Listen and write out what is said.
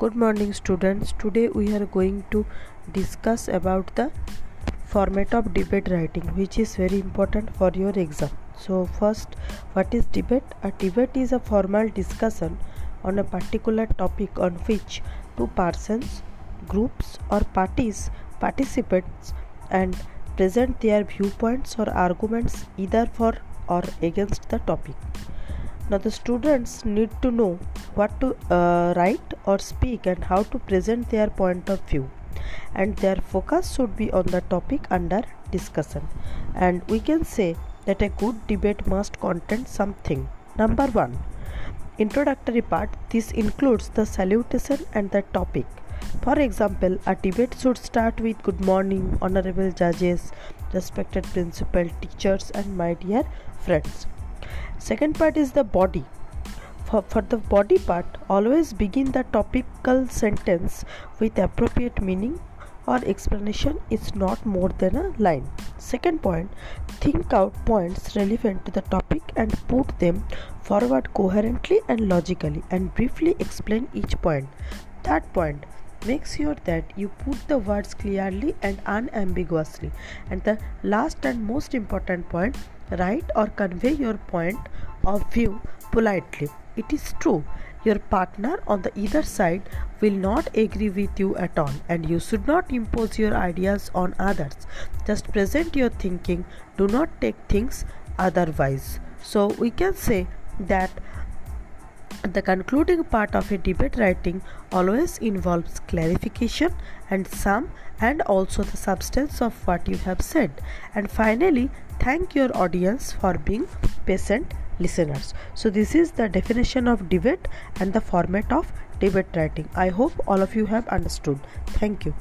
good morning students. Today we are going to discuss about the format of debate writing which is very important for your exam. So first what is debate? A debate is a formal discussion on a particular topic on which two persons groups or parties participate and present their viewpoints or arguments either for or against the topic now the students need to know what to uh, write or speak and how to present their point of view. And their focus should be on the topic under discussion. And we can say that a good debate must contain something. Number 1 introductory part. This includes the salutation and the topic. For example a debate should start with good morning honorable judges respected principal teachers and my dear friends second part is the body. For, for the body part always begin the topical sentence with appropriate meaning or explanation. Is not more than a line. Second point think out points relevant to the topic and put them forward coherently and logically and briefly explain each point. third point make sure that you put the words clearly and unambiguously. And the last and most important point write or convey your point of view politely. It is true your partner on the either side will not agree with you at all and you should not impose your ideas on others. Just present your thinking. Do not take things otherwise. So we can say that the concluding part of a debate writing always involves clarification and sum and also the substance of what you have said. And finally, thank your audience for being patient listeners. So this is the definition of debate and the format of debate writing. I hope all of you have understood. Thank you.